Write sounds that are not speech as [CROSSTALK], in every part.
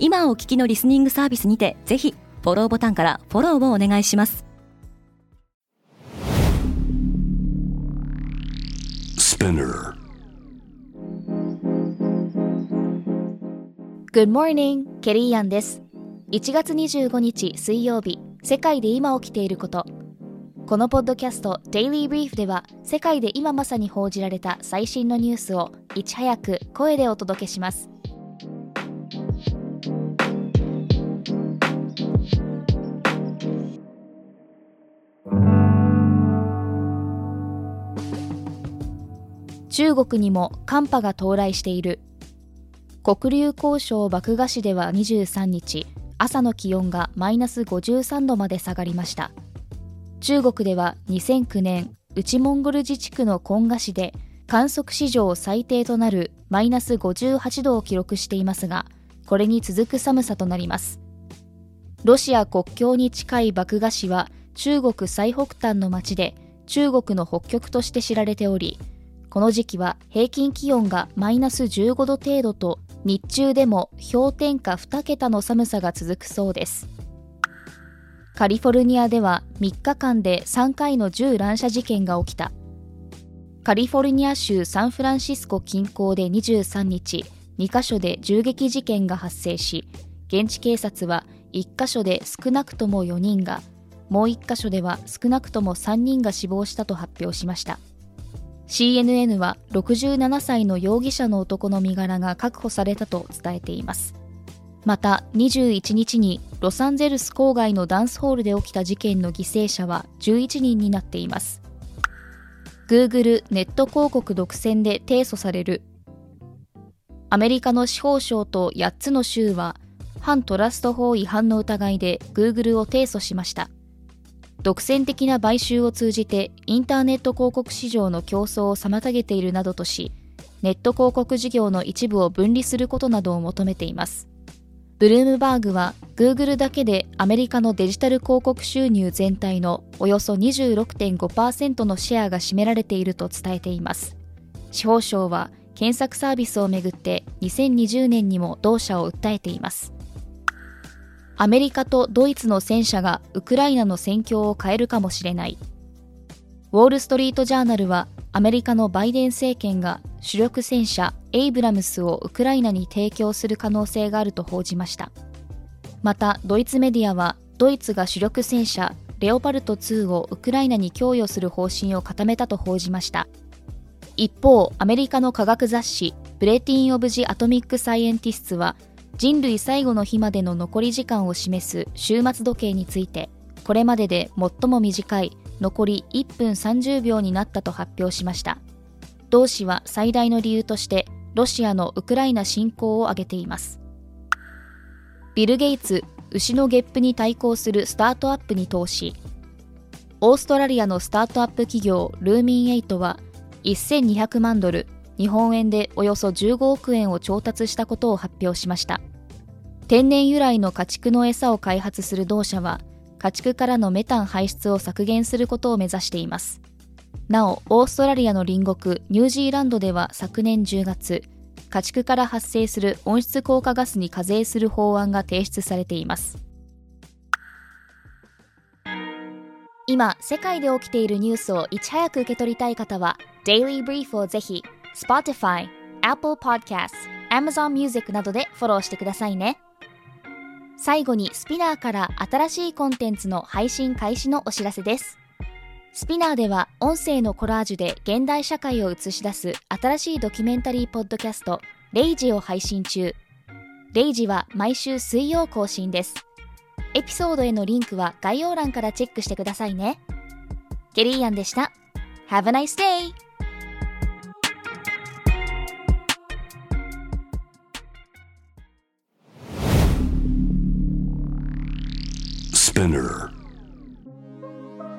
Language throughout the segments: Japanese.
今お聞きのリスニングサービスにてぜひフォローボタンからフォローをお願いします。Good morning, ケリーアンです。1月25日水曜日世界で今起きていること。このポッドキャスト Daily Brief では世界で今まさに報じられた最新のニュースをいち早く声でお届けします中国にも寒波が到来している。黒竜江省漠河市では23日朝の気温がマイナス53度まで下がりました。中国では2009年内モンゴル自治区のコンガ市で観測史上最低となるマイナス58度を記録していますがこれに続く寒さとなります。ロシア国境に近い漠河市は中国最北端の町で中国の北極として知られておりこの時期は平均気温がマイナス15度程度と日中でも氷点下2桁の寒さが続くそうです。カリフォルニアでは3日間で3回の銃乱射事件が起きた。カリフォルニア州サンフランシスコ近郊で23日2カ所で銃撃事件が発生し現地警察は1カ所で少なくとも4人がもう1カ所では少なくとも3人が死亡したと発表しました。CNN は67歳の容疑者の男の身柄が確保されたと伝えています。また21日にロサンゼルス郊外のダンスホールで起きた事件の犠牲者は11人になっています。Google ネット広告独占で提訴される。アメリカの司法省と8つの州は反トラスト法違反の疑いで Google を提訴しました。独占的な買収を通じてインターネット広告市場の競争を妨げているなどとし、ネット広告事業の一部を分離することなどを求めています。ブルームバーグは Google だけでアメリカのデジタル広告収入全体のおよそ26.5%のシェアが占められていると伝えています。司法省は検索サービスをめぐって2020年にも同社を訴えています。アメリカとドイツの戦車がウクライナの戦況を変えるかもしれない。ウォール・ストリート・ジャーナルはアメリカのバイデン政権が主力戦車エイブラムスをウクライナに提供する可能性があると報じました。また、ドイツメディアはドイツが主力戦車レオパルト2をウクライナに供与する方針を固めたと報じました。一方、アメリカの科学雑誌ブレティン・オブ・ジ・アトミック・サイエンティスツは人類最後の日までの残り時間を示す終末時計についてこれまでで最も短い残り1分30秒になったと発表しました。同氏は最大の理由としてロシアのウクライナ侵攻を挙げています。ビル・ゲイツ牛のゲップに対抗するスタートアップに投資。オーストラリアのスタートアップ企業ルーミンエイトは1200万ドル日本円でおよそ15億円を調達したことを発表しました。天然由来の家畜の餌を開発する同社は家畜からのメタン排出を削減することを目指しています。なおオーストラリアの隣国ニュージーランドでは昨年10月家畜から発生する温室効果ガスに課税する法案が提出されています。今世界で起きているニュースをいち早く受け取りたい方は Daily Brief をぜひ Spotify、Apple Podcasts、Amazon Music などでフォローしてくださいね。最後にスピナーから新しいコンテンツの配信開始のお知らせです。スピナーでは音声のコラージュで現代社会を映し出す新しいドキュメンタリーポッドキャスト、レイジを配信中。レイジは毎週水曜更新です。エピソードへのリンクは概要欄からチェックしてくださいね。ケリーアンでした。Have a nice day!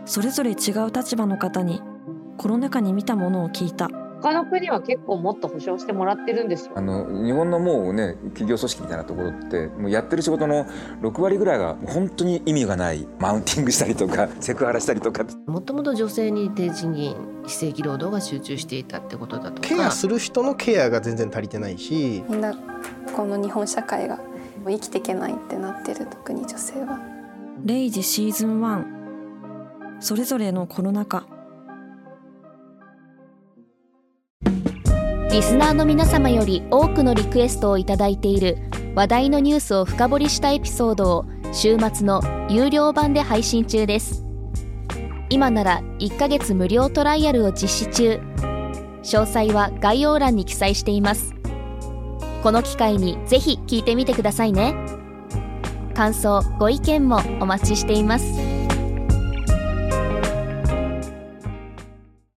それぞれ違う立場の方にコロナ禍に見たものを聞いた。他の国は結構もっと保証してもらってるんですよ。あの日本のもうね企業組織みたいなところってもうやってる仕事の6割ぐらいが本当に意味がないマウンティングしたりとか [LAUGHS] セクハラしたりとか。もともと女性に低賃金非正規労働が集中していたってことだとか。ケアする人のケアが全然足りてないし。みんなこの日本社会が生きていけないってなってる特に女性はレイジシーズン1それぞれのコロナ禍。リスナーの皆様より多くのリクエストをいただいている話題のニュースを深掘りしたエピソードを週末の有料版で配信中です。今なら1ヶ月無料トライアルを実施中。詳細は概要欄に記載しています。この機会にぜひ聞いてみてくださいね。感想ご意見もお待ちしています。